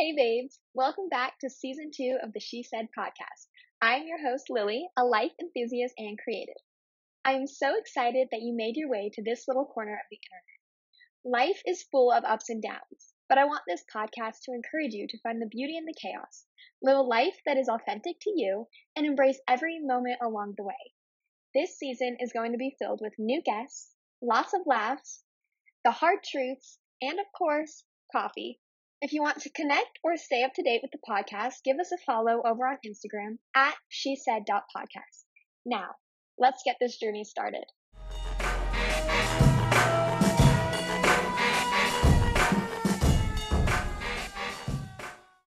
Hey, babes. Welcome back to season two of the She Said podcast. I'm your host, Lilly, a life enthusiast and creative. I am so excited that you made your way to this little corner of the internet. Life is full of ups and downs, but I want this podcast to encourage you to find the beauty in the chaos, live a life that is authentic to you, and embrace every moment along the way. This season is going to be filled with new guests, lots of laughs, the hard truths, and of course, coffee. If you want to connect or stay up to date with the podcast, give us a follow over on Instagram at she said podcast. Now, let's get this journey started.